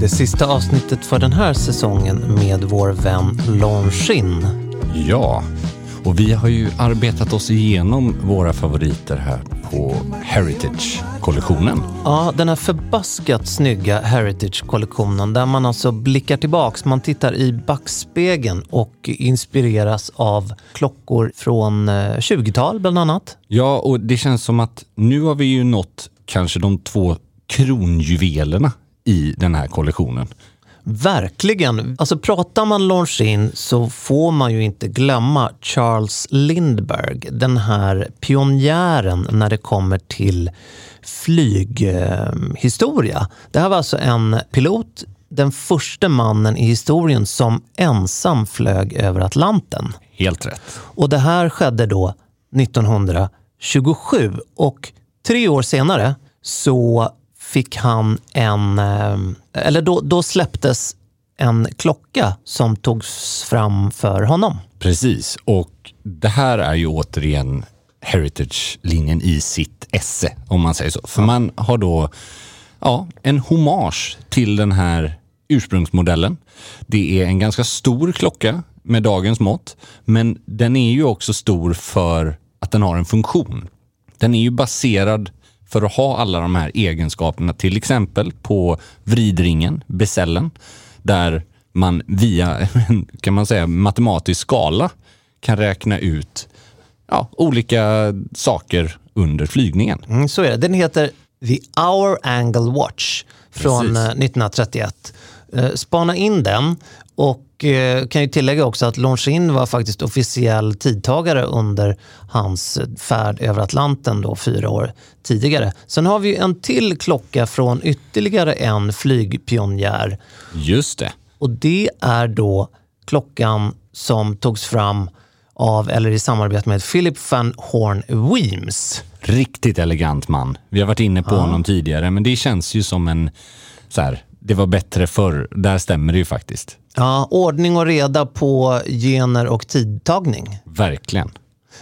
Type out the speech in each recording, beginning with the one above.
Det sista avsnittet för den här säsongen med vår vän Longin. Ja, och vi har ju arbetat oss igenom våra favoriter här på Heritage-kollektionen. Ja, den här förbaskat snygga Heritage-kollektionen där man alltså blickar tillbaks, man tittar i backspegeln och inspireras av klockor från eh, 20-tal bland annat. Ja, och det känns som att nu har vi ju nått kanske de två kronjuvelerna i den här kollektionen. Verkligen. Alltså pratar man Longines så får man ju inte glömma Charles Lindbergh, den här pionjären när det kommer till flyghistoria. Det här var alltså en pilot, den första mannen i historien som ensam flög över Atlanten. Helt rätt. Och det här skedde då 1927 och tre år senare så fick han en, eh, eller då, då släpptes en klocka som togs fram för honom. Precis, och det här är ju återigen Heritage-linjen i sitt esse, om man säger så. För man har då ja, en hommage till den här ursprungsmodellen. Det är en ganska stor klocka med dagens mått, men den är ju också stor för att den har en funktion. Den är ju baserad för att ha alla de här egenskaperna, till exempel på vridringen, besällen, där man via kan man säga, matematisk skala kan räkna ut ja, olika saker under flygningen. Mm, så är det. Den heter The Hour Angle Watch från Precis. eh, 1931. Eh, Spana in den och eh, kan ju tillägga också att Longines var faktiskt officiell tidtagare under hans färd över Atlanten då fyra år tidigare. Sen har vi ju en till klocka från ytterligare en flygpionjär Just det. och det är då klockan som togs fram av, eller i samarbete med Philip van Horn Weems. Riktigt elegant man. Vi har varit inne på honom tidigare, men det känns ju som en så här, det var bättre förr. Där stämmer det ju faktiskt. Ja, ordning och reda på gener och tidtagning. Verkligen.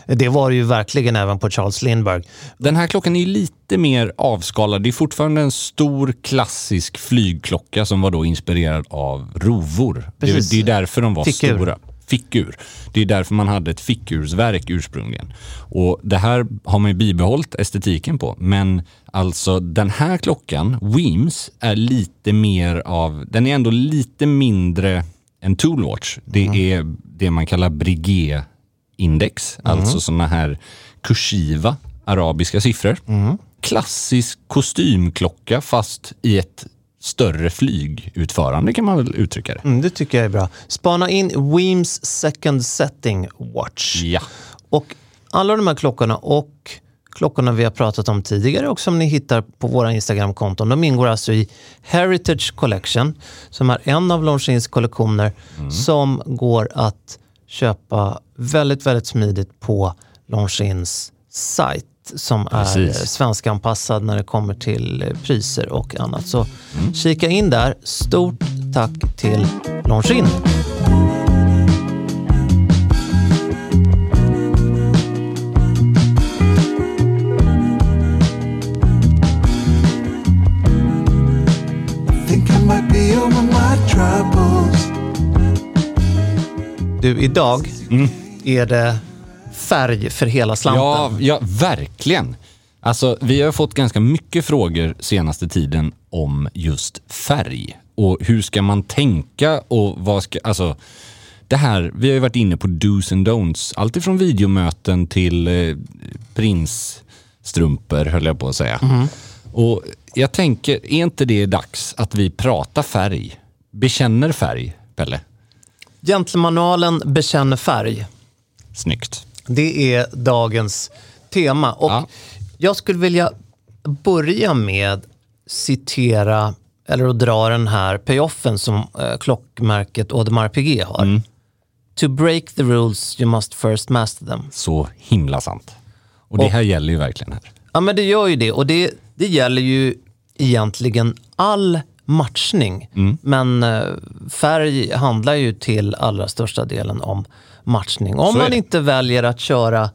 Det var det ju verkligen även på Charles Lindbergh. Den här klockan är ju lite mer avskalad. Det är fortfarande en stor klassisk flygklocka som var då inspirerad av rovor. Det, Precis. det är därför de var Fickur. stora. Fickur. Det är därför man hade ett fickursverk ursprungligen. Och det här har man ju bibehållit estetiken på. Men alltså den här klockan, Weems, är lite mer av, den är ändå lite mindre än Toolwatch. Det är det man kallar Breguet-index, alltså sådana här kursiva arabiska siffror. Klassisk kostymklocka fast i ett större flygutförande kan man väl uttrycka det. Mm, det tycker jag är bra. Spana in Weems Second Setting Watch. Ja. Och alla de här klockorna och klockorna vi har pratat om tidigare och som ni hittar på våra Instagramkonton, de ingår alltså i Heritage Collection som är en av Longines kollektioner som går att köpa väldigt, väldigt smidigt på Longines sajt. Som är Precis. svenskanpassad när det kommer till eh, priser och annat. Så kika in där. Stort tack till troubles. Du, idag är det färg för hela slanten. Ja, ja, verkligen. Alltså, vi har fått ganska mycket frågor senaste tiden om just färg. Och hur ska man tänka och vad ska... Alltså, det här, vi har ju varit inne på dos and don'ts. Allt ifrån videomöten till eh, prinsstrumpor, höll jag på att säga. Och jag tänker, är inte det dags att vi pratar färg? Bekänner färg, Pelle? Gentlemanualen bekänner färg. Snyggt. Det är dagens tema. Och Ja. Jag skulle vilja börja med citera, eller att dra den här payoffen som eh, klockmärket Audemars PG har. Mm. To break the rules you must first master them. Så himla sant. Och det Och- här gäller ju verkligen här. Ja men det gör ju det och det, det gäller ju egentligen all matchning. Mm. Men eh, färg handlar ju till allra största delen om matchning. Om man inte väljer att köra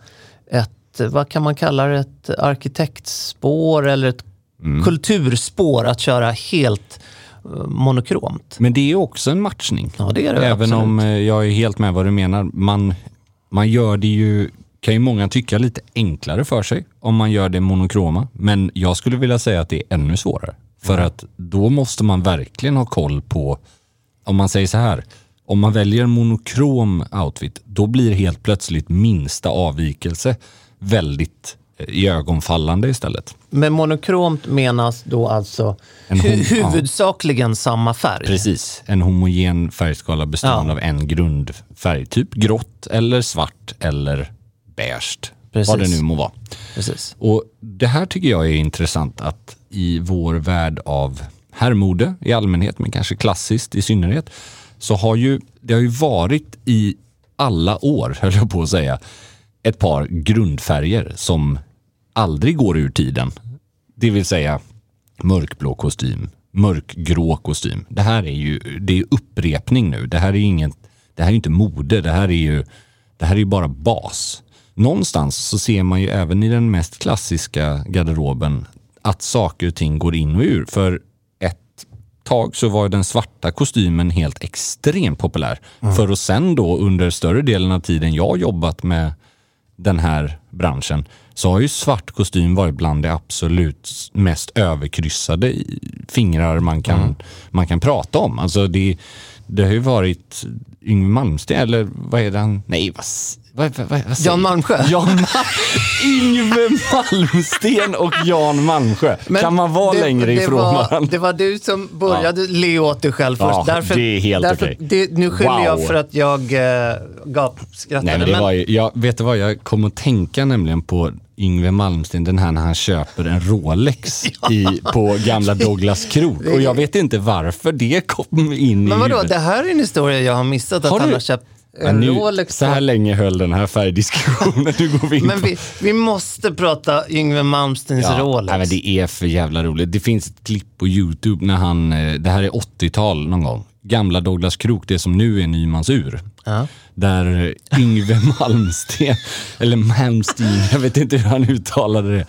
ett, vad kan man kalla det, ett arkitektspår eller ett Mm. kulturspår, att köra helt eh, monokromt. Men det är också en matchning. Ja, det är det Även absolut. om eh, jag är helt med vad du menar. Man, man gör det ju, kan ju många tycka, lite enklare för sig om man gör det monokroma. Men jag skulle vilja säga att det är ännu svårare. För att då måste man verkligen ha koll på, om man säger så här, om man väljer en monokrom outfit, då blir helt plötsligt minsta avvikelse väldigt eh, iögonfallande istället. Med monokromt menas då alltså hu- hom- ja. huvudsakligen samma färg. Precis, en homogen färgskala bestående Ja. av en grundfärg. Typ grått eller svart eller beige. Precis. Vad det nu må vara. Precis. Och Det här tycker jag är intressant att i vår värld av herrmode i allmänhet, men kanske klassiskt i synnerhet, så har ju det har ju varit i alla år, höll jag på att säga, ett par grundfärger som aldrig går ur tiden. Det vill säga mörkblå kostym, mörkgrå kostym. Det här är ju det är upprepning nu. Det här är inget, det här är inte mode. Det här är ju, det här är bara bas. Någonstans så ser man ju även i den mest klassiska garderoben att saker och ting går in och ur. För tag så var den svarta kostymen helt extremt populär. För att sen då under större delen av tiden jag jobbat med den här branschen så har ju svart kostym varit bland det absolut mest överkryssade fingrar man kan, man kan prata om. Alltså det, det har ju varit Yngwie Malmsteen, eller vad är det han? Nej, vad, vad, vad, vad, Jan Malmsjö? Jan Ma- Yngwie Malmsteen och Jan Malmsjö. Men kan man vara det- längre det ifrån var, varandra? Det var du som började le åt dig själv Ja, först. det är helt därför, okej. det, Nu skyller Wow. jag för att jag äh, gapskrattade. Nej, men det var ju, jag, vet du vad, jag kom att tänka nämligen på Yngwie Malmsteen, den här när han köper en Rolex i, på gamla Douglas krok. Och jag vet inte varför det kom in men i vadå, huvudet. det här är en historia jag har missat, att Har han du? har köpt Men en nu, Rolex. så här länge höll den här färgdiskussionen. Nu går vi in Men vi, vi måste prata Yngwie Malmsteens Rolex. Nej, men det är för jävla roligt. Det finns ett klipp på YouTube när han, eh, det här är 80-tal någon gång, gamla Douglas krok, det som nu är Nymans ur. Ja. Där Yngve Malmsten, eller Malmsteen, jag vet inte hur han uttalade det,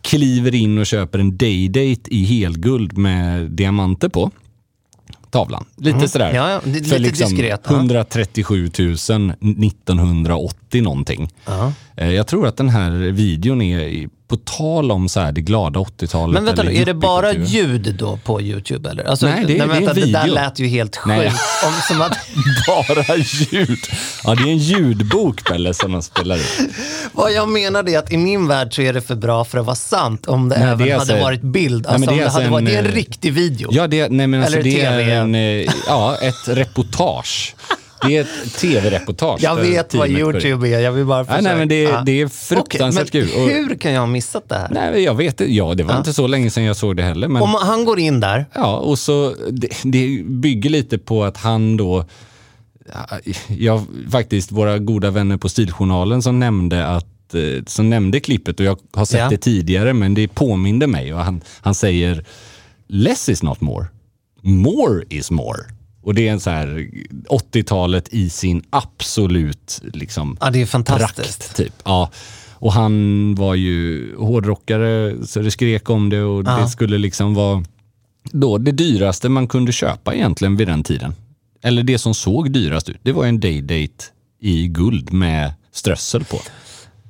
kliver in och köper en daydate i helguld med diamanter på tavlan. Lite sådär. Mm. Ja, ja, är För lite diskret, ja. 137 000 1980 någonting. Eh, Jag tror att den här videon är på tal om så här det glada 80-talet. Men vänta nu, är det bara ljud då på YouTube eller? Alltså, Nej, det är- men det är en vänta, det där video. lät ju helt Nej. sjukt. Om, som att, Bara ljud. Ja, det är en ljudbok Pelle som de spelar ut. vad jag menar är att i min värld så är det för bra för att vara sant om det Nej, även det är hade alltså- varit bild. Nej, Alltså men det är det, hade alltså varit, det är en en, riktig video. Ja, det, nej, men alltså, Eller det är TV. en, eh, ja, ett reportage. Det är ett tv-reportage. jag vet vad. YouTube är, jag vill bara Nej, försöka. nej, men det, Ja. det är fruktansvärt Okej, kul. Och, hur kan jag ha missat det här? nej, jag vet. Ja, det var Ja. inte så länge sedan jag såg det heller. Men, Om han går in där, Ja, och så det, det bygger lite på att han då, ja, faktiskt våra goda vänner på Stiljournalen som nämnde att eh, som nämnde klippet och jag har sett Ja. det tidigare men det påminde mig och han, han säger less is not more, more is more. Och det är en så här 80-talet i sin absolut liksom Ja, det är fantastiskt. prakt, typ. Ja. Och han var ju hårdrockare så det skrek om det och Ja. det skulle liksom vara då det dyraste man kunde köpa egentligen vid den tiden. Eller det som såg dyrast ut. Det var en daydate i guld med strössel på.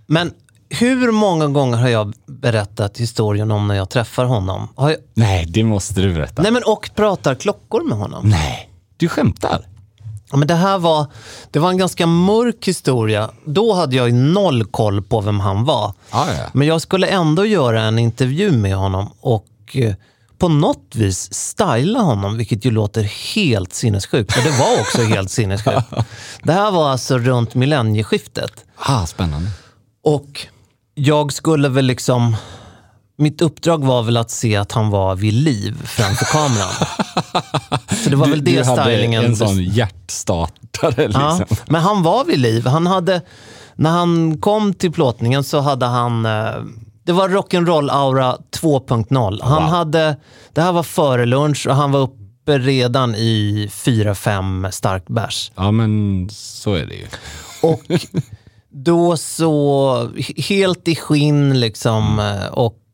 Men hur många gånger har jag berättat historien om när jag träffar honom? Jag, Nej, det måste du berätta. nej men och pratar klockor med honom. Nej, du skämtar? Ja, men det här var, det var en ganska mörk historia. Då hade jag noll koll på vem han var. Ja, ja. Men jag skulle ändå göra en intervju med honom och eh, på något vis styla honom, vilket ju låter helt sinnessjukt. Och det var också helt sinnessjukt. Det här var alltså runt millennieskiftet. Ah, spännande. Och jag skulle väl liksom... Mitt uppdrag var väl att se att han var vid liv framför kameran. Så det var väl det du hade stylingen... en sån hjärtstartare Ja, liksom. men han var vid liv. Han hade, när han kom till plåtningen så hade han... eh, Det var rock'n'roll-aura 2.0. Han Wow. hade, det här var före lunch och han var uppe redan i 4-5 stark bärs. Ja, men så är det ju. Och då så, he- helt i skinn liksom. eh,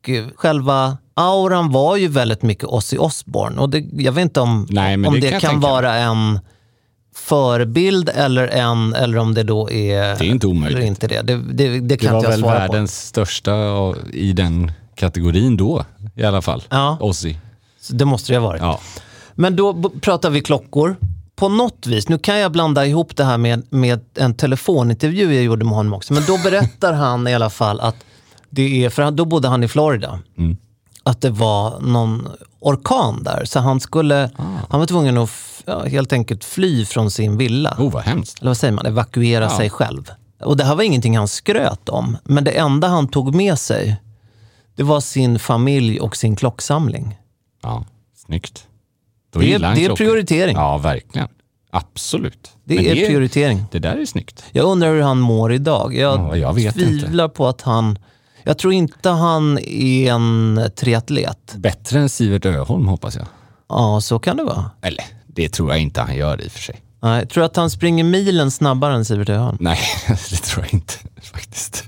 Och själva auran var ju väldigt mycket Ozzy Osbourne. Och det, jag vet inte om, Nej, om det det, kan kan vara en förebild eller, en, eller om det då är... Det är inte omöjligt. Inte det. Det, det, det Det kan var inte jag väl världens största av- i den kategorin då, i alla fall. Ja. Ozzy. på. Det måste det ha varit. Ja. Men då pratar vi klockor. På något vis, nu kan jag blanda ihop det här med, med en telefonintervju jag gjorde med honom också, men då berättar han i alla fall att det är, för då bodde han i Florida, att det var någon orkan där. Så han skulle, han var tvungen att ja, helt enkelt fly från sin villa. Oh, vad hemskt. Eller vad säger man? Evakuera Ja. sig själv. Och det här var ingenting han skröt om, men det enda han tog med sig, det var sin familj och sin klocksamling. Ja, snyggt. Då Det är- det är prioritering. Ja, verkligen. Absolut. Det Men är prioritering. Det där är snyggt. Jag undrar hur han mår idag. Jag, Ja, jag tvivlar på att han... Jag tror inte han är en triatlet. Bättre än Sivert Öholm hoppas jag. Ja, så kan det vara. Eller, det tror jag inte han gör i och för sig. Nej, tror att han springer milen snabbare än Sivert Öholm. Nej, det tror jag inte faktiskt.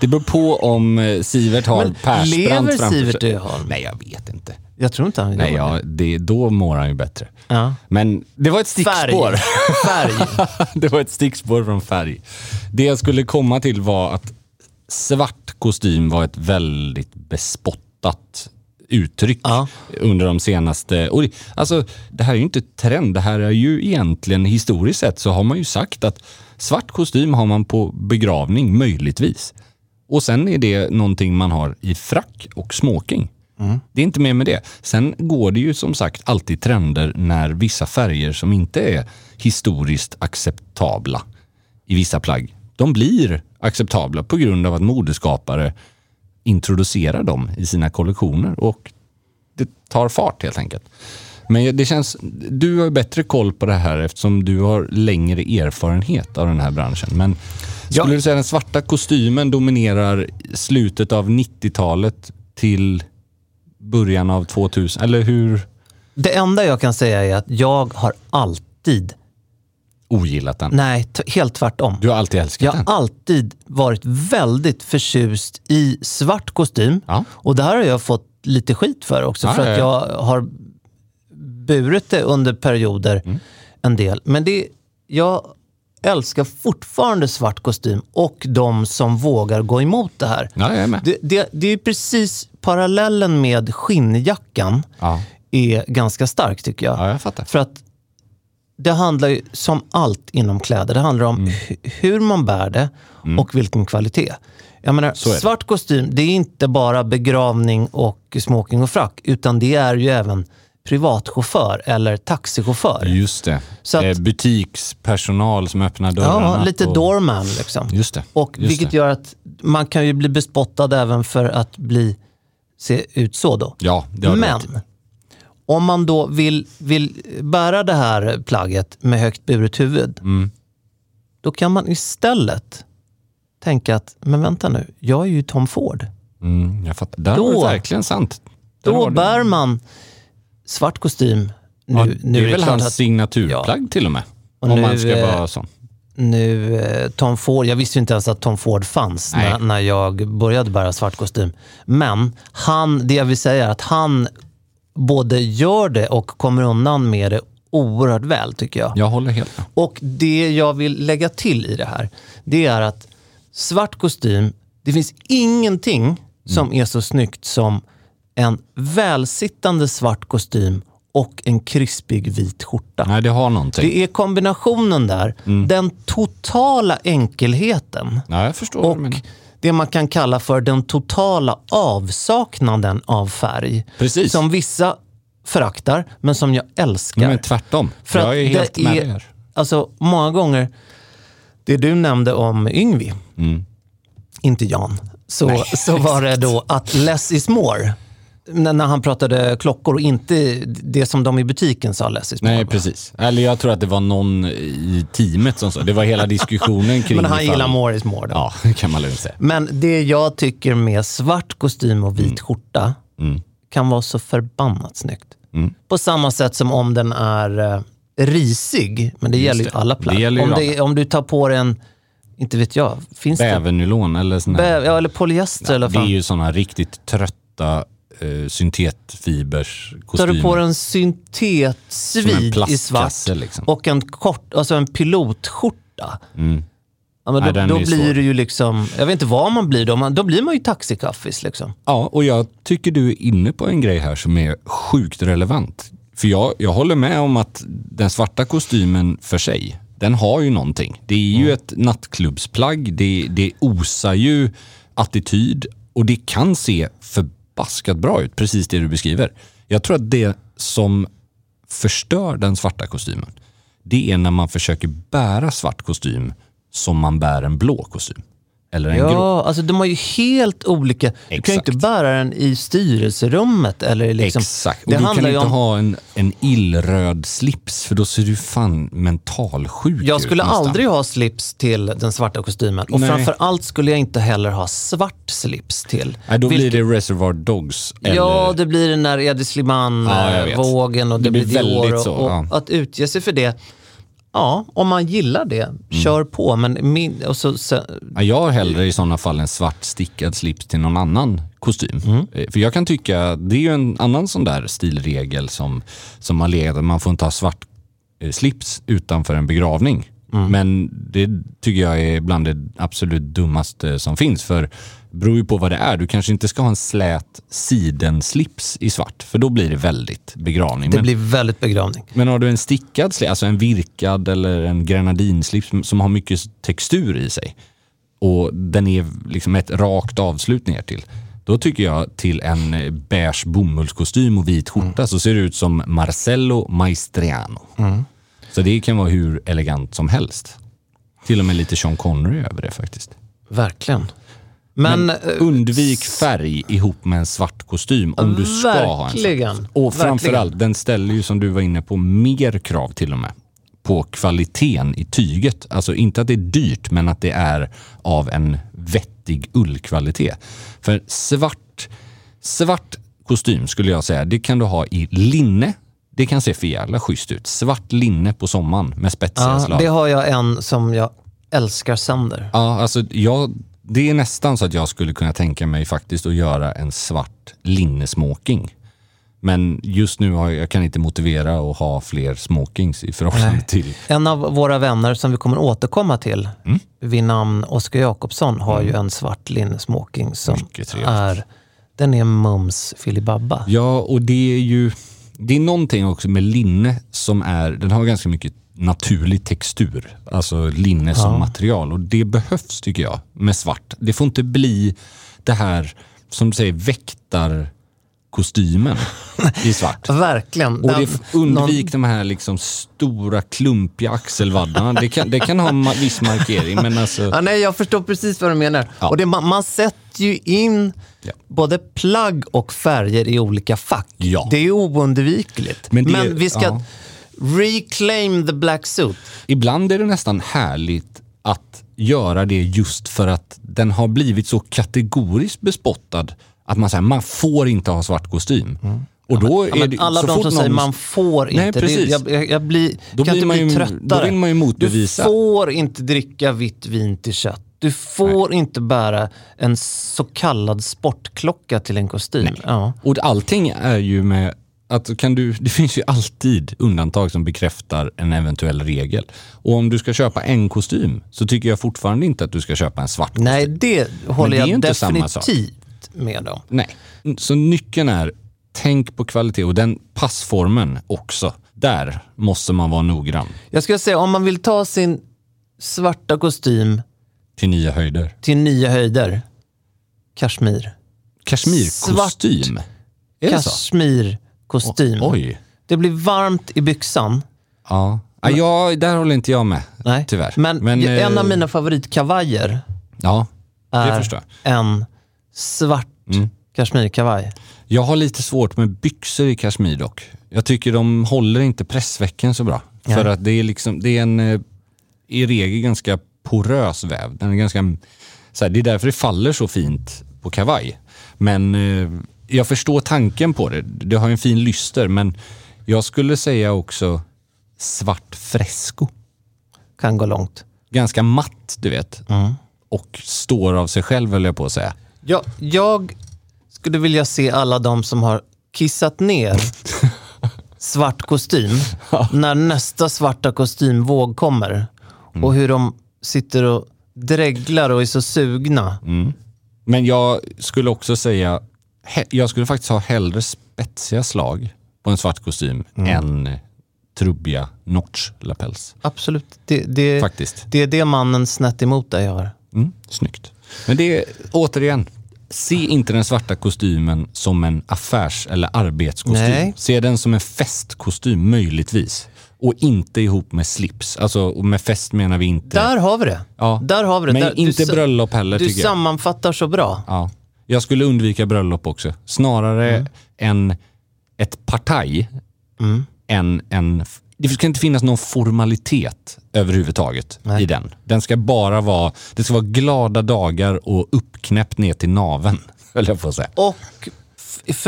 Det beror på om eh, Sivert har Men Persbrandt lever framför Sivert. Öholm? Nej, jag vet inte. Jag tror inte han Nej, ja, det, då mår han ju bättre. Ja. Men det var ett stickspår. Färg. Färg. det var ett stickspår från färg. Det jag skulle komma till var att svart kostym var ett väldigt bespottat uttryck Ja. under de senaste... Och det, alltså, det här är ju inte trend. Det här är ju egentligen historiskt sett så har man ju sagt att svart kostym har man på begravning möjligtvis. Och sen är det någonting man har i frack och smoking. Det är inte mer med det. Sen går det ju som sagt alltid trender när vissa färger som inte är historiskt acceptabla i vissa plagg, de blir acceptabla på grund av att modeskapare introducerar dem i sina kollektioner och det tar fart helt enkelt. Men det känns, du har bättre koll på det här eftersom du har längre erfarenhet av den här branschen. Men skulle Ja. du säga den svarta kostymen dominerar slutet av 90-talet till början av 2000? Eller hur Det enda jag kan säga är att jag har alltid, ogillat den? nej, helt tvärtom. Du har alltid älskat Jag den? har alltid varit väldigt förtjust i svart kostym. Ja. Och det här har jag fått lite skit för också. Ja, för att ja. jag har burit det under perioder Mm. en del. Men det, jag älskar fortfarande svart kostym och de som vågar gå emot det här. Ja, jag är med. Det, det, det är precis parallellen med skinnjackan Ja. är ganska stark tycker jag. ja, jag fattar. För att det handlar ju som allt inom kläder. Det handlar om Mm. hu- hur man bär det och vilken kvalitet. Jag menar, svart kostym, det är inte bara begravning och smoking och frack, utan det är ju även privatchaufför eller taxichaufför. Just det. Så att- Eh, Butikspersonal som öppnar dörrarna. Ja, lite och- doorman liksom. Just det. Och just vilket det. gör att man kan ju bli bespottad även för att bli, se ut så då. Ja, det har du. Men om man då vill, vill bära det här plagget med högt buret huvud, Mm. då kan man istället tänka att, men vänta nu, jag är ju Tom Ford. Mm, jag fattar. Där Då- var det verkligen sant. Där Då bär man svart kostym. Nu, ja, nu det är väl hans att- signaturplagg till och med. Och om nu, man ska eh, vara sån. nu eh, Tom Ford, jag visste ju inte ens att Tom Ford fanns när, när jag började bära svart kostym. Men han, det jag vill säga är att han både gör det och kommer undan med det oerhört väl tycker jag. Jag håller helt med. Och det jag vill lägga till i det här, det är att svart kostym, det finns ingenting som är så snyggt som en välsittande svart kostym och en krispig vit skjorta. Nej, det har någonting. Det är kombinationen där, den totala enkelheten Ja, jag förstår och menar. Det man kan kalla för den totala avsaknaden av färg. Precis. Som vissa föraktar, men som jag älskar. Men tvärtom. För jag är helt med är- här. Alltså många gånger, det du nämnde om Yngvi, Mm. inte Jan, så, så var det då att less is more. När, han pratade klockor och inte det som de i butiken sa less is more. Nej, precis. Eller jag tror att det var någon i teamet som sa Det var hela diskussionen kring Men han gillar more is more. Då. Ja, det kan man lugnt säga. Men det jag tycker med svart kostym och vit Mm. skjorta kan vara så förbannat snyggt. Mm. På samma sätt som om den är eh, risig, men det gäller ju det. alla plagg. Om, det, om du tar på dig en, inte vet jag, finns det? Bävernylon eller sån här. Bä, ja, eller polyester eller Det är fan. ju såna riktigt trötta eh, syntetfibers Tar kostymer. du på dig en syntetsvid i svart liksom. och en kort, alltså en pilotskjorta. Mm. Ja, men Nej, då den då blir det ju liksom, jag vet inte vad man blir då, man, då blir man ju taxikaffis liksom. Ja, och jag tycker du är inne på en grej här som är sjukt relevant. För jag, jag håller med om att den svarta kostymen för sig, den har ju någonting. Det är ju ett nattklubbsplagg, det, det osar ju attityd och det kan se förbaskat bra ut, precis det du beskriver. Jag tror att det som förstör den svarta kostymen, det är när man försöker bära svart kostym som man bär en blå kostym. Eller en grå. Ja, alltså de har ju helt olika... Du kan ju Exakt. inte bära den i styrelserummet. Eller liksom, Exakt. Och det du kan inte om, ha en, en illröd slips för då ser du fan mentalsjuk jag ut skulle nästan. aldrig ha slips till den svarta kostymen. Och Nej. framför allt skulle jag inte heller ha svart slips till. Nej, då Vilket- blir det Reservoir Dogs. Eller... Ja, det blir den där Edi Ja, jag vet. Sliman-vågen och det, Det blir blir Dior. väldigt Och, så, och ja. Att utge sig för det, ja, om man gillar det, Mm. kör på. Men min, och så, så, Ja, jag har hellre i sådana fall en svart stickad slips till någon annan kostym. Mm. Eh, För jag kan tycka, det är ju en annan sån där stilregel som, som har legat, man får inte ha svart eh, slips utanför en begravning. Mm. Men det tycker jag är bland det absolut dummaste som finns. För beror ju på vad det är. Du kanske inte ska ha en slät sidenslips i svart, för då blir det väldigt begravning. det Men- blir väldigt begravning. men har du en stickad slips, alltså en virkad eller en grenadinslips som har mycket textur i sig och den är liksom ett rakt avslut ner till. Då tycker jag till en eh, beige bomullskostym och vit skjorta så ser det ut som Marcello Maestriano. Så det kan vara hur elegant som helst. Till och med lite Sean Connery över det faktiskt. Verkligen. Men, Men eh, undvik färg ihop med en svart kostym om du ska ha en svart. Och framförallt, den ställer ju som du var inne på mer krav till och med på kvaliteten i tyget. Alltså inte att det är dyrt, men att det är av en vettig ullkvalitet. För svart, svart kostym skulle jag säga, det kan du ha i linne. Det kan se för jävla schysst ut. Svart linne på sommaren med spetsiga ja, slag. det har jag en som jag älskar sönder. Ja, alltså jag, det är nästan så att jag skulle kunna tänka mig faktiskt att göra en svart linnesmoking. Men just nu har jag, jag kan inte motivera att ha fler smokings i förhållande Nej. till... En av våra vänner som vi kommer återkomma till Mm. vid namn Oskar Jakobsson har ju en svart linnesmoking som är, den är mums filibabba. Ja, och det är ju... Det är någonting också med linne som är... Den har ganska mycket naturlig textur. Alltså linne som material. Och det behövs tycker jag med svart. Det får inte bli det här, som du säger, väktarkostymen i svart. Verkligen. Och undvik de här liksom stora klumpiga axelvaddarna. Det kan, det kan ha en ma- viss markering, men alltså... Ja, nej, jag förstår precis vad du menar. Ja. Och det, man, man sätter ju in Ja. både plagg och färger i olika fack. Ja. Det är oundvikligt. Men Men, det- vi ska ja. Reclaim the black suit. Ibland är det nästan härligt att göra det just för att den har blivit så kategoriskt bespottad att man säger man får inte ha svart kostym. Och då Mm. Ja, är men det, alla så de fort som säger någon- man får inte. Nej, det, precis. jag, jag, jag blir, Då kan blir inte man bli ju- tröttare. då vill man ju motbevisa. Du får inte dricka vitt vin till kött. Du får inte bära en så kallad sportklocka till en kostym. Ja. Och allting är ju med att kan du, det finns ju alltid undantag som bekräftar en eventuell regel. Och om du ska köpa en kostym så tycker jag fortfarande inte att du ska köpa en svart kostym. Nej, det håller det jag definitivt med om. Nej. Så nyckeln är, tänk på kvalitet och den passformen också. Där måste man vara noggrann Jag skulle säga om man vill ta sin svarta kostym till nya höjder. till nya höjder, kashmir. Kashmirkostym. Är det så? Kashmirkostym. Oj. Det blir varmt i byxan. Ja. ja jag, där håller inte jag med. Nej. Tyvärr. Men, Men, en av eh, mina favoritkavajer Ja, är en svart Mm. kashmirkavaj. Jag har lite svårt med byxor i kashmir dock. Jag tycker de håller inte pressvecken så bra. Nej. För att det är liksom, det är en eh, i regel ganska porös väv. Den är ganska, så här, det är därför det faller så fint på kavaj. Men eh, jag förstår tanken på det. Det har en fin lyster men jag skulle säga också svart fresco. Kan gå långt. Ganska matt du vet. Mm. Och står av sig själv höll jag på att säga. Jag, jag skulle vilja se alla de som har kissat ner svart kostym när nästa svarta kostymvåg kommer. Mm. Och hur de sitter och dreglar och är så sugna. Mm. Men jag skulle också säga, jag skulle faktiskt ha hellre spetsiga slag på en svart kostym än trubbiga notch lapels. Absolut. Det, det, Faktiskt. det är det mannen snett emot dig har. Mm, snyggt. Men det är återigen, se inte den svarta kostymen som en affärs eller arbetskostym. Nej. Se den som en festkostym möjligtvis. Och inte ihop med slips. Alltså och med fest menar vi inte... Där har vi det. Ja. Där har vi det. Men Där, inte sa- bröllop heller Du tycker jag. sammanfattar så bra. Ja. Jag skulle undvika bröllop också. Snarare Mm. än ett partaj Mm. än en... Det ska inte finnas någon formalitet överhuvudtaget Nej. i den. Den ska bara vara... Det ska vara glada dagar och uppknäppt ner till naven, höll jag på att säga. Och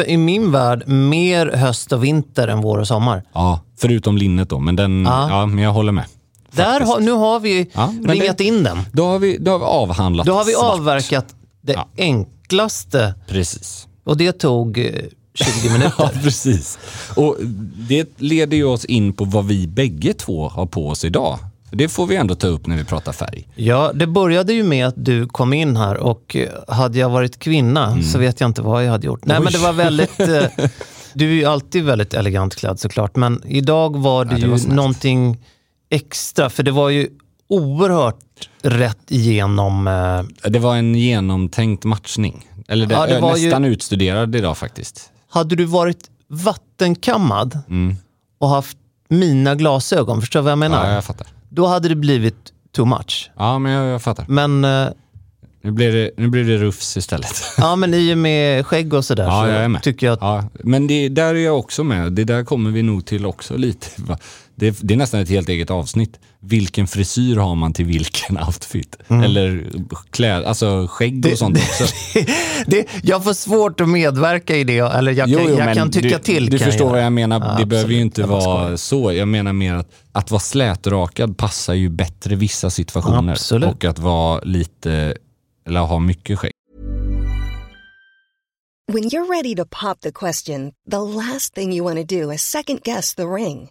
i min värld, mer höst och vinter än vår och sommar. Ja, förutom linnet då, men den... Ja. Ja, men jag håller med. Där har, nu har vi Ja, ringat det- in den. Då har vi, då har vi avhandlat Då har vi svart. avverkat det Ja. Enklaste Precis. och det tog eh, 20 minuter. Ja, precis. Och det leder ju oss in på vad vi bägge två har på oss idag. Det får vi ändå ta upp när vi pratar färg. Ja, det började ju med att du kom in här och eh, hade jag varit kvinna så vet jag inte vad jag hade gjort. Nej, Mm. Oj. men det var väldigt... Eh, du är ju alltid väldigt elegant klädd såklart, men idag var det, Ja, det ju var någonting extra, för det var ju oerhört rätt igenom. Eh, Det var en genomtänkt matchning. Eller det, Ja, det var ju- nästan utstuderad idag faktiskt. hade du varit vattenkammad och haft mina glasögon, förstår du vad jag menar? Mm. Ja, jag fattar. Då hade det blivit too much. Ja, men jag, jag fattar. Men, eh, Nu blir, det, nu blir det rufs istället. ja, men i och med skägg och sådär Ja, så jag är med. tycker jag att Ja, men det, där är jag också med. Det där kommer vi nog till också lite. Det, det är nästan ett helt eget avsnitt. Vilken frisyr har man till vilken outfit? Mm. Eller kläd, alltså skägg och sånt också. det, jag får svårt att medverka i det, eller jag kan, jag men kan tycka du, till. Du kan förstår jag. vad jag menar. Ja, det absolut. behöver ju inte Jag vara så. Jag menar mer att, att vara slätrakad passar ju bättre vissa situationer. Absolut. Och att vara lite, eller ha mycket skägg. When you're ready to pop the question, the last thing you want to do is second guess the ring.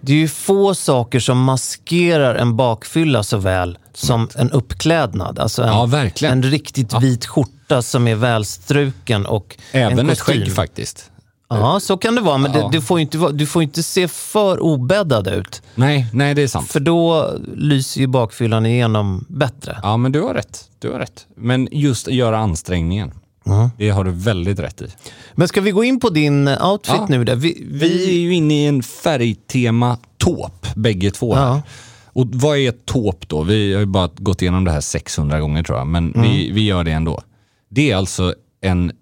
Det är ju få saker som maskerar en bakfylla så väl som en uppklädnad. Alltså en, Ja, verkligen. en riktigt vit skjorta som är välstruken och Även en ett kostym. skägg faktiskt. Ja, så kan det vara. Men Ja. det, du, får inte, du får inte se för obäddad ut. Nej, nej det är sant. För då lyser ju bakfyllan igenom bättre. Ja, men du har rätt. Du har rätt. Men just att göra ansträngningen. Det har du väldigt rätt i. Men ska vi gå in på din outfit Ja. nu? Där? Vi, Vi är ju inne i en färgtema tåp, bägge två. Här. Ja. Och vad är tåp då? Vi har ju bara gått igenom det här 600 gånger tror jag, men vi, Mm. vi gör det ändå. Det är alltså en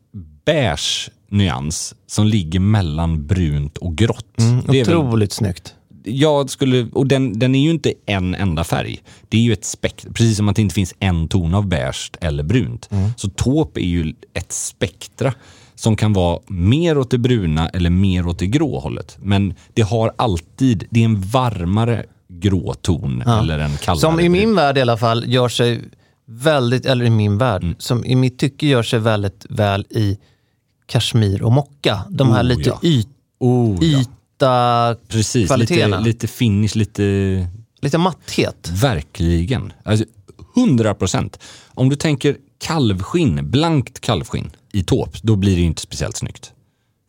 beige nyans som ligger mellan brunt och grått. det är väl, Otroligt snyggt. jag skulle, och den, den är ju inte en enda färg. Det är ju ett spektrum, precis som att det inte finns en ton av beige eller brunt. Så taupe är ju ett spektra som kan vara mer åt det bruna eller mer åt det grå hållet. Men det har alltid, det är en varmare grå ton eller en kallare. Som i brun. min värld i alla fall gör sig väldigt, eller i min värld, Mm. som i mitt tycke gör sig väldigt väl i kashmir och mocka. De här Oh, lite ja. yt, Oh, ja. yta Precis, lite, kvaliteterna. lite finish, lite Lite matthet. Verkligen. Alltså, 100 procent. Om du tänker kalvskinn, blankt kalvskinn i taupe, då blir det inte speciellt snyggt.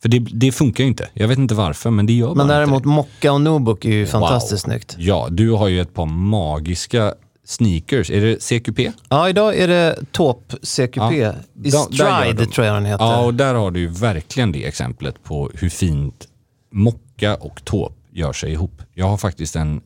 För det, det funkar ju inte. Jag vet inte varför, men det gör Men inte däremot det. mocka och nubuk är ju fantastiskt Wow. snyggt. Ja, du har ju ett par magiska sneakers. Är det CQP? Ja, idag är det taupe CQP. Ja. I Stride de. tror jag den heter. Ja, och där har du ju verkligen det exemplet på hur fint mocka och taupe gör sig ihop. Jag har faktiskt en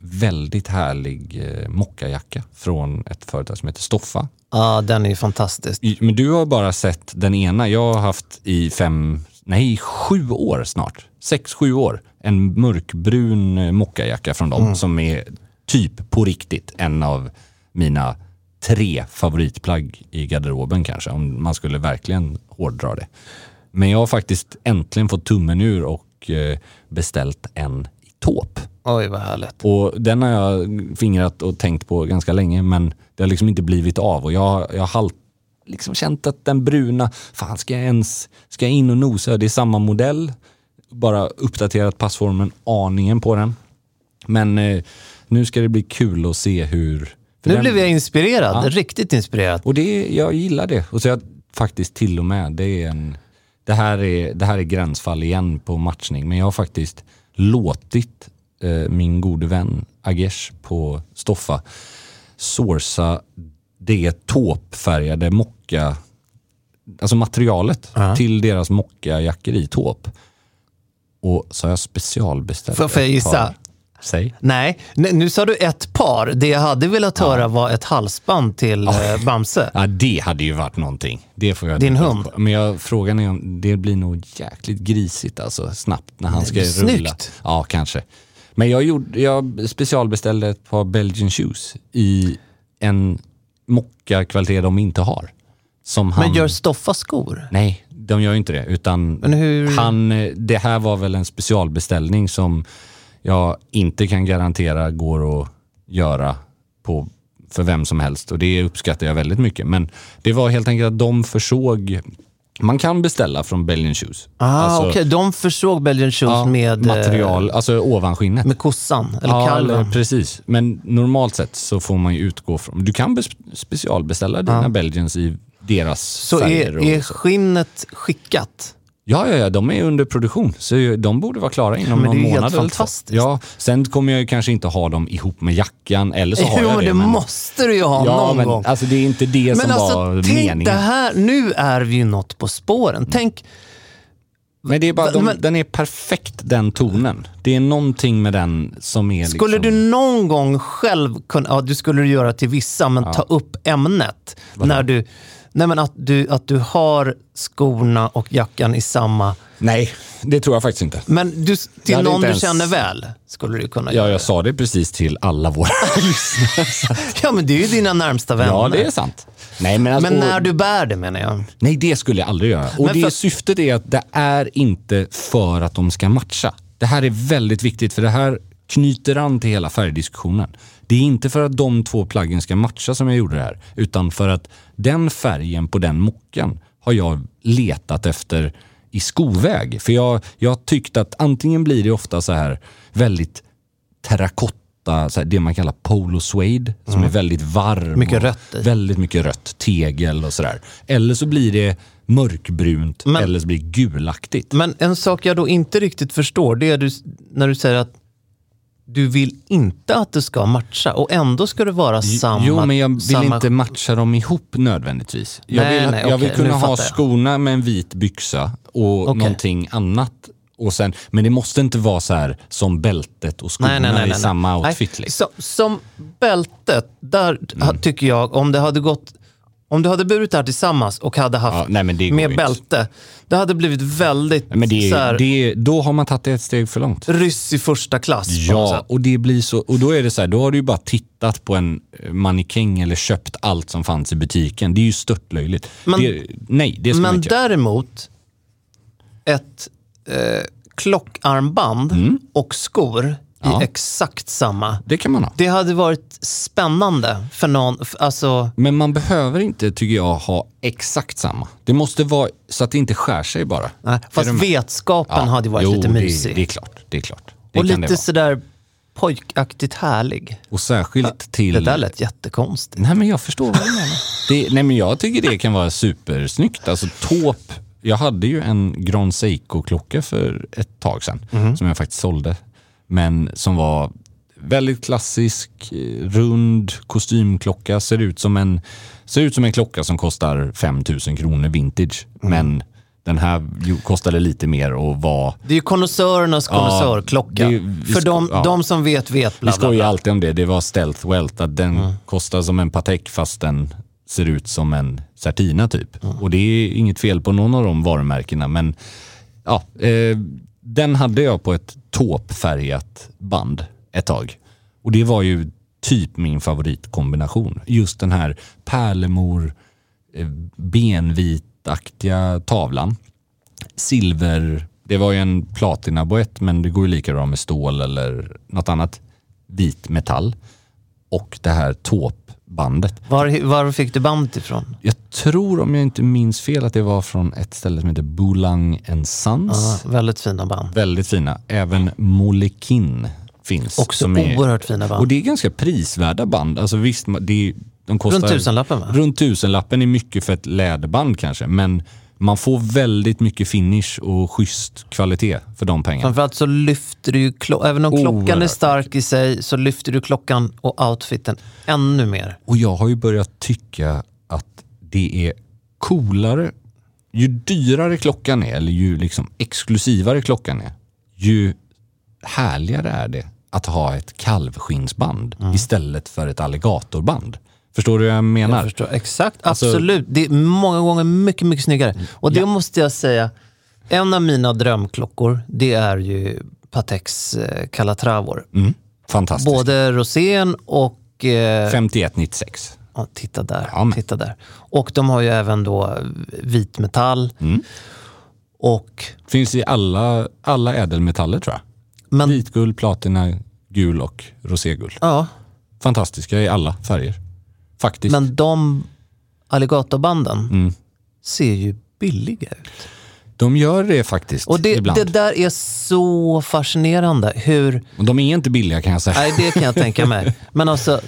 väldigt härlig eh, mockajacka från ett företag som heter Stoffa. Ja, den är ju fantastisk. Men du har bara sett den ena. Jag har haft i fem, nej sju år snart. Sex, sju år. En mörkbrun eh, mockajacka från dem Mm. som är typ på riktigt en av mina tre favoritplagg i garderoben kanske. Om man skulle verkligen hårdra det. Men jag har faktiskt äntligen fått tummen ur och eh, beställt en i taupe. Oj, vad härligt. Och den har jag fingrat och tänkt på ganska länge men det har liksom inte blivit av och jag, jag har halt, liksom känt att den bruna, fan ska jag ens, ska jag in och nosa? Det är samma modell, bara uppdaterat passformen aningen på den. Men eh, nu ska det bli kul att se hur... Nu den- blev jag inspirerad. Ja. Riktigt inspirerad. och det, jag gillar det. Och så jag faktiskt till och med, det är en, det här är, det här är gränsfall igen på matchning, men jag har faktiskt låtit eh, min gode vän Agesh på Stoffa sourca det tåpfärgade mocka, alltså materialet till deras mockajackor i tåp. Och så har jag specialbeställt Får- jag gissa? Säg. Nej, nu sa du ett par. Det jag hade velat höra var ett halsband till eh, Bamse. Ja, det hade ju varit någonting. Det får jag Din hund? på. Men jag, frågan är om det blir nog jäkligt grisigt alltså snabbt när han ska rulla. snyggt. Ja, kanske. Men jag, gjorde, jag specialbeställde ett par Belgian shoes i en mocka-kvalitet de inte har. Som han... Men gör Stoffa skor? Nej, de gör ju inte det. Utan hur- han, eh, det här var väl en specialbeställning som jag inte kan garantera går att göra på, för vem som helst. Och det uppskattar jag väldigt mycket. Men det var helt enkelt att de försåg Man kan beställa från Belgian Shoes. Ah, Alltså, okej. De försåg Belgian Shoes ja, med, eh, material, alltså ovanskinnet. med kossan, eller ja, kalven. eller, precis. Men normalt sett så får man ju utgå från... Du kan bes- specialbeställa dina Ja. Belgians i deras Så färger. är, är så. skinnet skickat? Ja, ja, ja, de är under produktion. Så de borde vara klara inom Men det någon är helt månad fantastiskt. Ja, sen kommer jag ju kanske inte ha dem ihop med jackan, eller så har jo, jag det. det måste du ju ha ja, någon men, gång. Alltså, det är inte det men som alltså, var tänk meningen. det här, nu är vi ju något på spåren. Tänk, Men det är bara, de, Men- den är perfekt den tonen. Det är någonting med den som är skulle liksom... du någon gång själv kunna, ja du skulle göra till vissa, men ta upp ämnet. När du, nej men att du, att du har skorna och jackan i samma, Nej, det tror jag faktiskt inte. men du, till någon du ens- känner väl skulle du kunna Ja, göra jag sa det precis till alla våra lyssnare. Ja men det är ju dina närmsta vänner. Ja, det är sant. Nej, men, alltså, Men när du bär det menar jag. Nej, det skulle jag aldrig göra. Och Men det för- syftet är att det är inte för att de ska matcha. Det här är väldigt viktigt för det här knyter an till hela färgdiskussionen. Det är inte för att de två plaggen ska matcha som jag gjorde det här, utan för att den färgen på den mockan har jag letat efter i skoväg. För jag, jag har tyckt att antingen blir det ofta så här väldigt terrakotta, det man kallar polo suede, som är väldigt varm. Mm. Mycket rött i. Väldigt mycket rött, tegel och sådär. Eller så blir det mörkbrunt Men- eller så blir det gulaktigt. Men en sak jag då inte riktigt förstår, det är du, när du säger att du vill inte att det ska matcha och ändå ska det vara samma... jo, men jag vill samma, inte matcha dem ihop nödvändigtvis. Jag Nej, vill, nej, jag vill okej, kunna ha jag. skorna med en vit byxa och Okej. någonting annat. Och sen, men det måste inte vara så här som bältet och skorna Nej, nej, nej, nej, i samma Nej, outfit. Liksom. Som, som bältet, där Mm. tycker jag, om det hade gått om du hade burit det här tillsammans och hade haft Ja, nej, med inte. bälte, det hade blivit väldigt Men det så är, här, det är, då har man tagit ett steg för långt. ryss i första klass. Ja, och det blir så, och då är det så här, då har du ju bara tittat på en eh, mannekäng eller köpt allt som fanns i butiken. Det är ju störtlöjligt. Men- det, nej, det ska man Men inte göra. däremot, ett eh, klockarmband och skor Mm. Ja. i exakt samma. Det kan man ha. Det hade varit spännande för någon, alltså, Men man behöver inte, tycker jag, ha exakt samma. Det måste vara så att det inte skär sig bara. nej, fast vetskapen hade ju varit jo, lite mysig. Det, det är klart. Det är klart. Det och lite sådär pojkaktigt härlig. Och särskilt till... Det där lät jättekonstigt. Nej men jag förstår vad du menar. Det, nej men jag tycker det kan vara supersnyggt. Alltså tåp. Jag hade ju en Grand Seiko-klocka för ett tag sedan Mhm. som jag faktiskt sålde. Men som var väldigt klassisk, eh, rund kostymklocka. Ser ut som en, ser ut som en klocka som kostar 5000 kronor vintage. Mm. Men den här ju- kostade lite mer och var Det är ju konnässörernas konnässörklocka. vi För de, ja. de som vet, vet. Bla, Vi skojar bla. alltid om det. Det var Stealth Welt, att den kostar som en Patek fast den ser ut som en Certina typ. Och det är inget fel på någon av de varumärkena men ja, eh, den hade jag på ett tåpfärgat band ett tag. Och det var ju typ min favoritkombination. Just den här pärlemor, eh, benvitaktiga tavlan. Silver, det var ju en platinaboett men det går ju lika bra med stål eller något annat vit metall. Och det här tåp tåpbandet. Var, var fick du bandet ifrån? Jag tror om jag inte minns fel att det var från ett ställe som heter Boulang Sons. Ja, väldigt fina band. Väldigt fina. Även Molekin finns. Också är- oerhört fina band. Och det är ganska prisvärda band. Alltså visst, det de kostar... Runt tusenlappen, va? Runt tusenlappen är mycket för ett läderband kanske, men man får väldigt mycket finish och schysst kvalitet för de pengarna. Framförallt så lyfter du ju, även om klockan är Oerhört. stark i sig, så lyfter du klockan och outfiten ännu mer. Och jag har ju börjat tycka att det är coolare, ju dyrare klockan är, eller ju liksom exklusivare klockan är, ju härligare är det att ha ett kalvskinnsband istället för ett alligatorband. Förstår du vad jag menar? Jag förstår. Exakt, Alltså- absolut. Det är många gånger mycket, mycket snyggare. Och det Ja. måste jag säga, en av mina drömklockor, det är ju Pateks eh, Calatravor. Mm. Fantastiskt. Både rosén och... Eh, 5196. ja, titta där, Ja, titta där. Och de har ju även då vit metall. Mm. Och, Finns i alla, alla ädelmetaller tror jag. men, Vitguld, platina, gul och roséguld. ja, Fantastiska i alla färger. Faktiskt. men de alligatorbanden Mm. ser ju billiga ut. De gör det faktiskt Och det, ibland. det där är så fascinerande. Hur, de är inte billiga kan jag säga. nej, det kan jag tänka mig. Men alltså,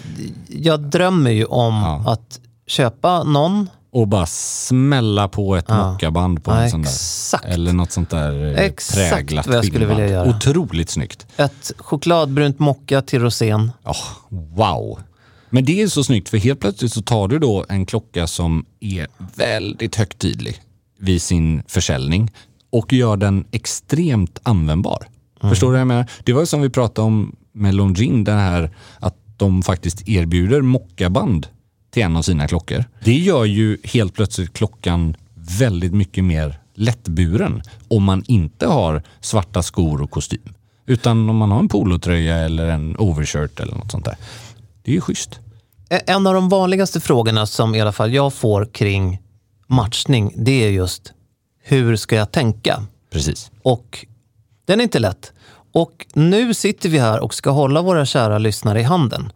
jag drömmer ju om att köpa någon. Och bara smälla på ett Ja. mockaband på Ja, en sån där. exakt. Eller något sånt där eh, Exakt präglat vad jag skulle vilja göra. Otroligt snyggt. Ett chokladbrunt mocka till rosén. Wow. Men det är så snyggt för helt plötsligt så tar du då en klocka som är väldigt högtidlig vid sin försäljning och gör den extremt användbar. Förstår du vad jag menar? Det var ju som vi pratade om med Longines, det här att de faktiskt erbjuder mockaband till en av sina klockor. Det gör ju helt plötsligt klockan väldigt mycket mer lättburen om man inte har svarta skor och kostym. Utan om man har en polotröja eller en overshirt eller något sånt där. Det är ju schysst. En av de vanligaste frågorna som i alla fall jag får kring matchning, det är just hur ska jag tänka? Precis. Och den är inte lätt. Och nu sitter vi här och ska hålla våra kära lyssnare i handen.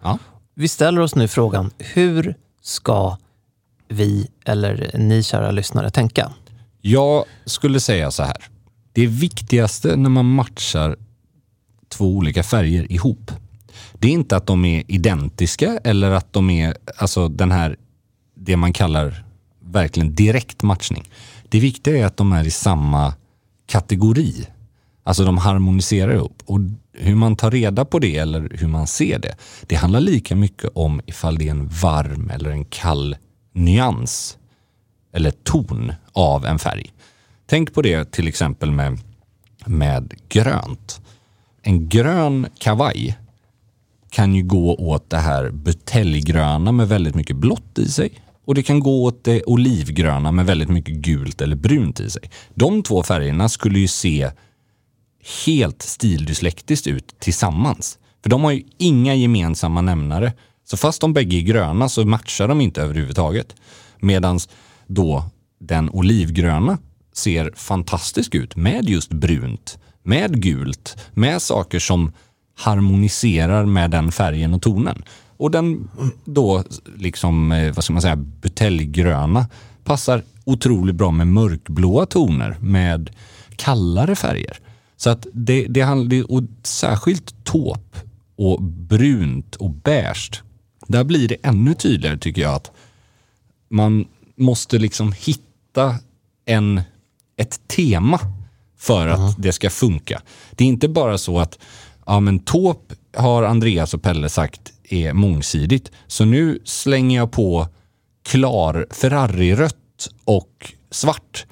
Vi ställer oss nu frågan, hur ska vi eller ni kära lyssnare tänka? Jag skulle säga så här. Det viktigaste när man matchar två olika färger ihop, det är inte att de är identiska eller att de är alltså den här, det man kallar verkligen direkt matchning. Det viktiga är att de är i samma kategori. Alltså de harmoniserar ihop. Och hur man tar reda på det eller hur man ser det, det handlar lika mycket om ifall det är en varm eller en kall nyans eller ton av en färg. Tänk på det till exempel med, med grönt. En grön kavaj kan ju gå åt det här buteljgröna med väldigt mycket blått i sig. Och det kan gå åt det olivgröna med väldigt mycket gult eller brunt i sig. De två färgerna skulle ju se helt stildyslektiskt ut tillsammans. För de har ju inga gemensamma nämnare. Så fast de bägge är gröna så matchar de inte överhuvudtaget. Medan då den olivgröna ser fantastisk ut med just brunt, med gult, med saker som harmoniserar med den färgen och tonen. Och den då liksom, eh, vad ska man säga, buteljgröna passar otroligt bra med mörkblåa toner med kallare färger. Så att det, det handlar, och särskilt taupe och brunt och beige, där blir det ännu tydligare tycker jag att man måste liksom hitta en, ett tema för att det ska funka. Det är inte bara så att ja, men tåp har Andreas och Pelle sagt är mångsidigt. Så nu slänger jag på klar Ferrari-rött och svart.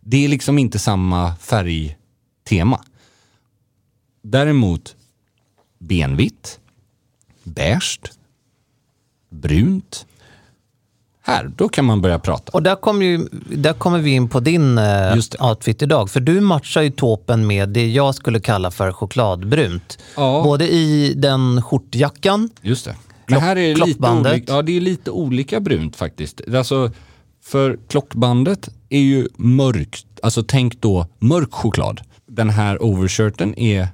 Det är liksom inte samma färgtema. Däremot benvitt, beige, brunt. Här, då kan man börja prata. Och där, kom ju, där kommer vi in på din eh, outfit idag. För du matchar ju tåpen med det jag skulle kalla för chokladbrunt. Både i den skjortjackan, Just det. Men här är det lite olika, ja, det är lite olika brunt faktiskt. Alltså, för klockbandet är ju mörkt, alltså tänk då mörk choklad. Den här overshirten är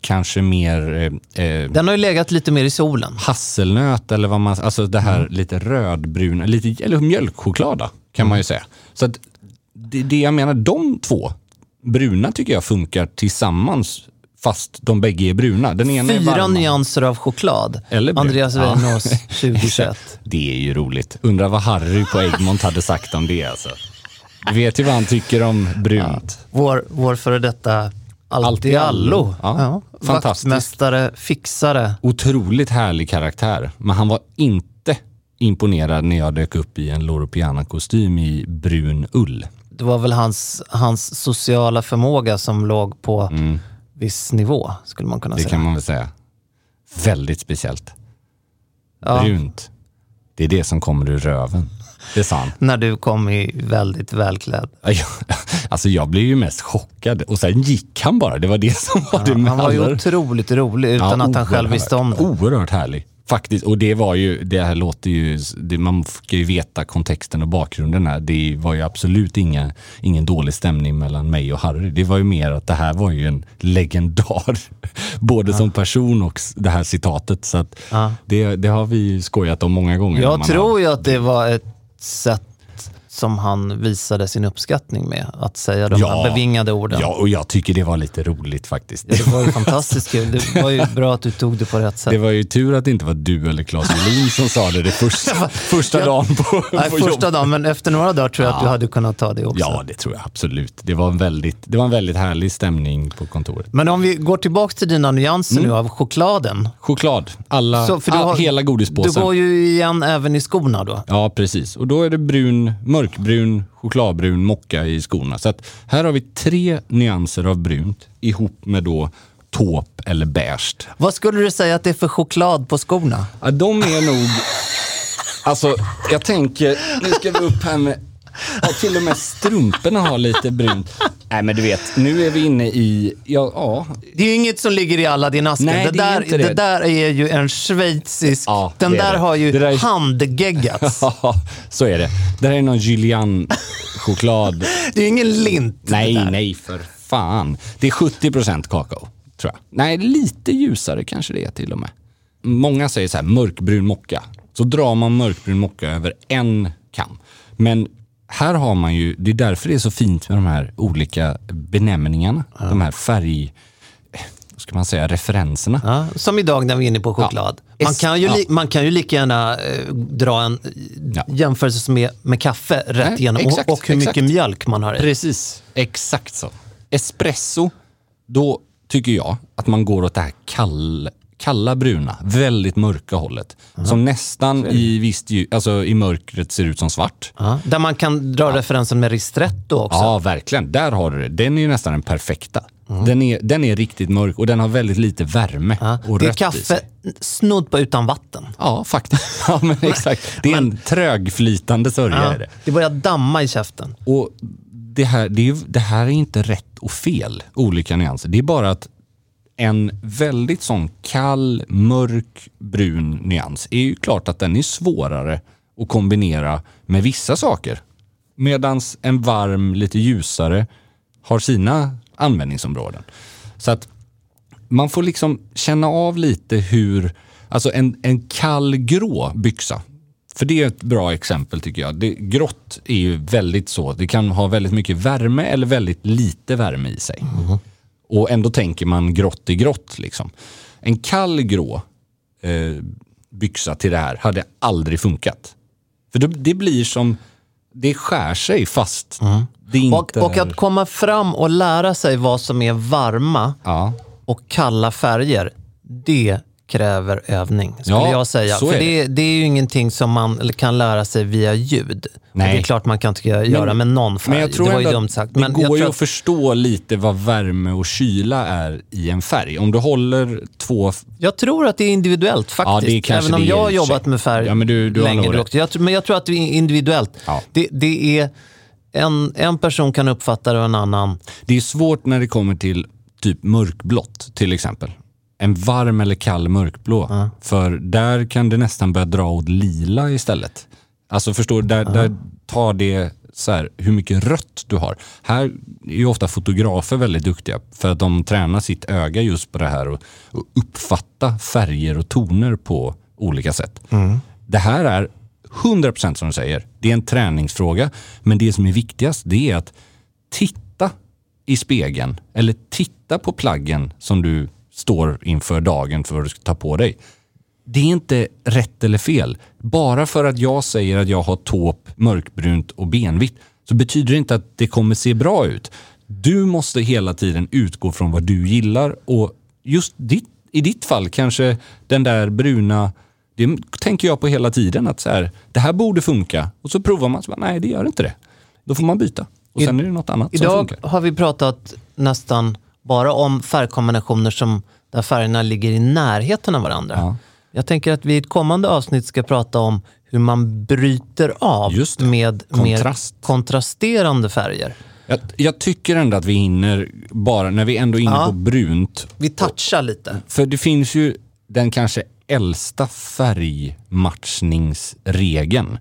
kanske mer eh, eh, den har ju legat lite mer i solen. hasselnöt eller vad man, alltså det här lite rödbruna, lite, eller mjölkchoklada kan man ju säga. Så att det, det jag menar, de två bruna tycker jag funkar tillsammans fast de bägge är bruna. Den ena är Fyra varma. nyanser av choklad. Eller brun. Andreas Ja. Weinås 2021. Det är ju roligt. Undrar vad Harry på Egmont hade sagt om det alltså. Du vet ju vad han tycker om brunt. Vår, vår före detta allt, Allt i allo. Ja, fantastiskt. Vaktmästare, fixare. Otroligt härlig karaktär. Men han var inte imponerad när jag dök upp i en Loro Piana-kostym i brun ull. Det var väl hans, hans sociala förmåga som låg på viss nivå, skulle man kunna Mm. Det säga. kan man väl säga. Väldigt speciellt. Ja. Brunt. Det är det som kommer ur röven. Det sa han. När du kom i väldigt välklädd. Ja, jag- Alltså jag blev ju mest chockad och sen gick han bara. Det var det som var det med Han var ju otroligt rolig utan Ja, att han själv visste om det. Oerhört härlig. Faktiskt, och det var ju, det här låter ju, det, man ska ju veta kontexten och bakgrunden här. Det var ju absolut inga, ingen dålig stämning mellan mig och Harry. Det var ju mer att det här var ju en legendar. Både som person och det här citatet. Så att det, det har vi ju skojat om många gånger. Jag tror ju att det var ett sätt som han visade sin uppskattning med. Att säga de här bevingade orden. Ja, och jag tycker det var lite roligt faktiskt. Ja, det var ju fantastiskt kul. Det var ju bra att du tog det på rätt sätt. Det var ju tur att det inte var du eller Claes Melin som sa det, det första, första dagen på, Nej, på första jobbet. dagen, men efter några dagar tror jag att du Ja. hade kunnat ta det också. Ja, det tror jag absolut. Det var en väldigt, det var en väldigt härlig stämning på kontoret. Men om vi går tillbaka till dina nyanser nu av chokladen. Choklad, alla, Så, all, har- hela godispåsen. Du går ju igen även i skorna då. Ja, precis. Och då är det brun, mörkbrun, chokladbrun mocka i skorna. Så här har vi tre nyanser av brunt ihop med då taupe eller beige. Vad skulle du säga att det är för choklad på skorna? Ja, de är nog... Alltså, jag tänker... Nu ska vi upp här med... Ja, till och med strumporna har lite brunt. Nej, men du vet, nu är vi inne i... Ja, ja. Det är ju inget som ligger i Aladdin-asken. Nej, det, det är där, det. det. där är ju en schweizisk... Ja, den där har ju där är- handgeggats. Ja, så är det. Det här är någon Julian-choklad. Det är ju ingen lint. Nej, nej för fan. Det är 70% kakao, tror jag. Nej, lite ljusare kanske det är till och med. Många säger så här, mörkbrun mocka. Så drar man mörkbrun mocka över en kam. Men här har man ju, det är därför det är så fint med de här olika benämningarna. De här färg, vad ska man säga, referenserna. Ja, som idag när vi är inne på choklad. Ja. Man, kan ju Ja. man kan ju lika gärna eh, dra en Ja. jämförelse med, med kaffe rätt Nej, igenom exakt, och, och hur mycket exakt. mjölk man har i. Precis, exakt så. Espresso, då tycker jag att man går åt det här kall, kalla bruna, väldigt mörka hållet. Som nästan i, visst, ljus- alltså i mörkret ser ut som svart. Ja, där man kan dra referensen med ristretto också. Ja, verkligen. Där har du det. Den är ju nästan den perfekta. Mm. Den, är, den är riktigt mörk och den har väldigt lite värme Ja, och det är rött kaffe snudd på utan vatten. Ja, faktiskt. Ja, men exakt. Det är en trögflytande sörja. Ja, Är det. det börjar damma i käften. Och det här, det, är, det här är inte rätt och fel, olika nyanser. Det är bara att en väldigt sån kall, mörk, brun nyans är ju klart att den är svårare att kombinera med vissa saker. Medan en varm, lite ljusare har sina användningsområden. Så att man får liksom känna av lite hur, alltså en, en kall grå byxa. För det är ett bra exempel tycker jag. Det, grått är ju väldigt så, det kan ha väldigt mycket värme eller väldigt lite värme i sig. Mm-hmm. Och ändå tänker man grått i grått liksom. En kall grå eh, byxa till det här hade aldrig funkat. För det, det blir som, det skär sig fast det inte Och, och att komma fram och lära sig vad som är varma Ja. och kalla färger, det kräver övning, skulle Ja, jag säga. För är det, det är ju ingenting som man kan lära sig via ljud. Nej. det är klart man kan tycka, göra med någon färg. Men jag tror det var ju dumt sagt. det Men går jag ju att förstå lite vad värme och kyla är i en färg. Om du håller två... Jag tror att det är individuellt faktiskt. det kanske Även om det är jag har jobbat med färg Ja, men du- du länge också. Jag, tror- men jag tror att det är individuellt. Ja. Det, det är en, en person kan uppfatta det och en annan. Det är svårt när det kommer till typ mörkblått till exempel. En varm eller kall mörkblå. För där kan det nästan börja dra åt lila istället. Alltså förstår du, där, där tar det så här, hur mycket rött du har. Här är ju ofta fotografer väldigt duktiga för att de tränar sitt öga just på det här och, och uppfatta färger och toner på olika sätt. Det här är 100% som du säger, det är en träningsfråga. Men det som är viktigast det är att titta i spegeln eller titta på plaggen som du står inför dagen för att du ska ta på dig. Det är inte rätt eller fel. Bara för att jag säger att jag har taupe, mörkbrunt och benvitt så betyder det inte att det kommer se bra ut. Du måste hela tiden utgå från vad du gillar och just ditt, i ditt fall kanske den där bruna, det tänker jag på hela tiden att så här, det här borde funka och så provar man så bara, nej det gör inte det. Då får man byta och I- sen är det något annat som Idag funkar. har vi pratat nästan bara om färgkombinationer som, där färgerna ligger i närheten av varandra. Ja. Jag tänker att vi i ett kommande avsnitt ska prata om hur man bryter av med, Kontrast. med kontrasterande färger. Jag, jag tycker ändå att vi hinner, bara när vi ändå är inne Ja. på brunt, Vi touchar lite. För det finns ju den kanske äldsta färgmatchningsregeln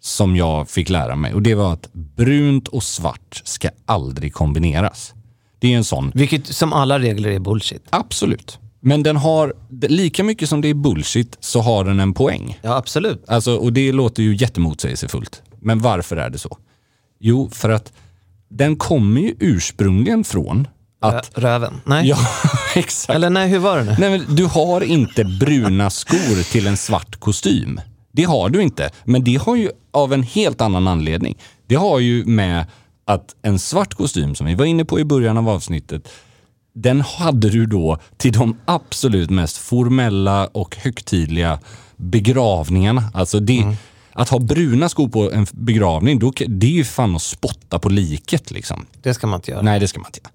som jag fick lära mig och det var att brunt och svart ska aldrig kombineras. Det är en sån, Vilket som alla regler är bullshit. absolut. Men den har, lika mycket som det är bullshit så har den en poäng. Ja, absolut. Alltså, och det låter ju jättemotsägelsefullt. Men varför är det så? Jo, för att den kommer ju ursprungligen från att... Röven? Nej. Ja, exakt. Eller nej, hur var det nu? Nej, men du har inte bruna skor till en svart kostym. Det har du inte. Men det har ju av en helt annan anledning. Det har ju med att en svart kostym, som vi var inne på i början av avsnittet, den hade du då till de absolut mest formella och högtidliga begravningarna. Alltså det, Att ha bruna skor på en begravning, då, det är ju fan att spotta på liket. Liksom. Det ska man inte göra. Nej, det ska man inte göra.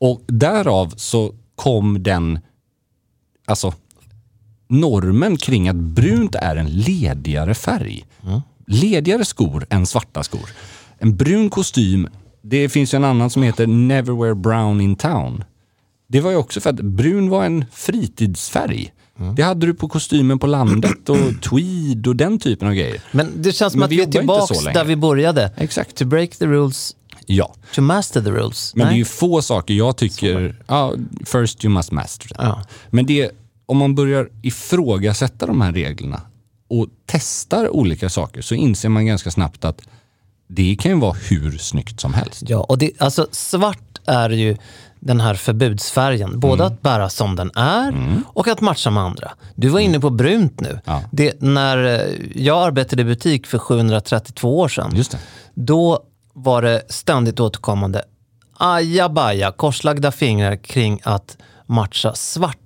Och därav så kom den, alltså normen kring att brunt är en ledigare färg. Ledigare skor än svarta skor. En brun kostym, det finns ju en annan som heter Never wear brown in town. Det var ju också för att brun var en fritidsfärg. Det hade du på kostymen på landet och tweed och den typen av grejer. Men det känns som Men att vi är tillbaka där vi började. Exakt. To break the rules, Ja. to master the rules. Men Nej. det är ju få saker jag tycker, ja, first you must master. Ja. Men det, om man börjar ifrågasätta de här reglerna och testar olika saker så inser man ganska snabbt att det kan ju vara hur snyggt som helst. Ja, och det, alltså svart är ju den här förbudsfärgen. Både Mm. att bära som den är och att matcha med andra. Du var inne på brunt nu. Ja. Det, när eh, jag arbetade i butik för 732 år sedan, Just det. då var det ständigt återkommande ajabaja, korslagda fingrar kring att matcha svart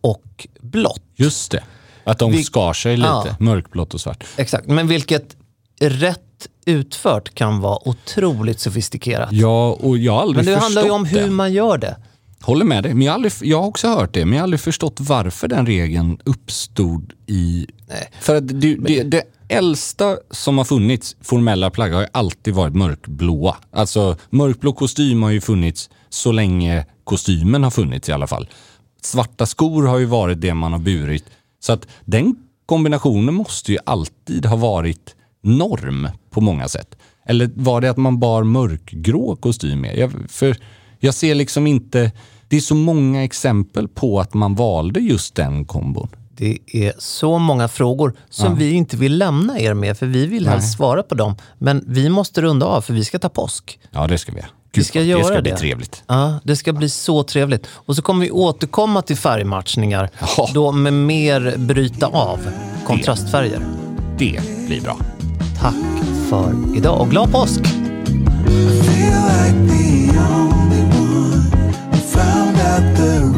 och blått. Just det. Att de Vi- skar sig lite, Ja. mörkblått och svart. Exakt, men vilket rätt utfört kan vara otroligt sofistikerat. Ja, och jag har aldrig Men det handlar ju om hur det. man gör det. Håller med dig, men jag har, aldrig, jag har också hört det, men jag har aldrig förstått varför den regeln uppstod i... För att det, det, det äldsta som har funnits, formella plagg, har ju alltid varit mörkblåa. Alltså mörkblå kostym har ju funnits så länge kostymen har funnits i alla fall. Svarta skor har ju varit det man har burit. Så att den kombinationen måste ju alltid ha varit norm på många sätt. Eller var det att man bar mörkgrå kostym med? Jag, för jag ser liksom inte... Det är så många exempel på att man valde just den kombon. Det är så många frågor som Ja. vi inte vill lämna er med, för vi vill Nej. helst svara på dem. Men vi måste runda av, för vi ska ta påsk. Ja, det ska vi göra. Vi Gud, ska det göra ska det. bli trevligt. Ja, det ska bli så trevligt. Och så kommer vi återkomma till färgmatchningar, Ja. då med mer bryta av kontrastfärger. Det blir bra. Tack för idag och glad påsk! I feel like the only one who found out the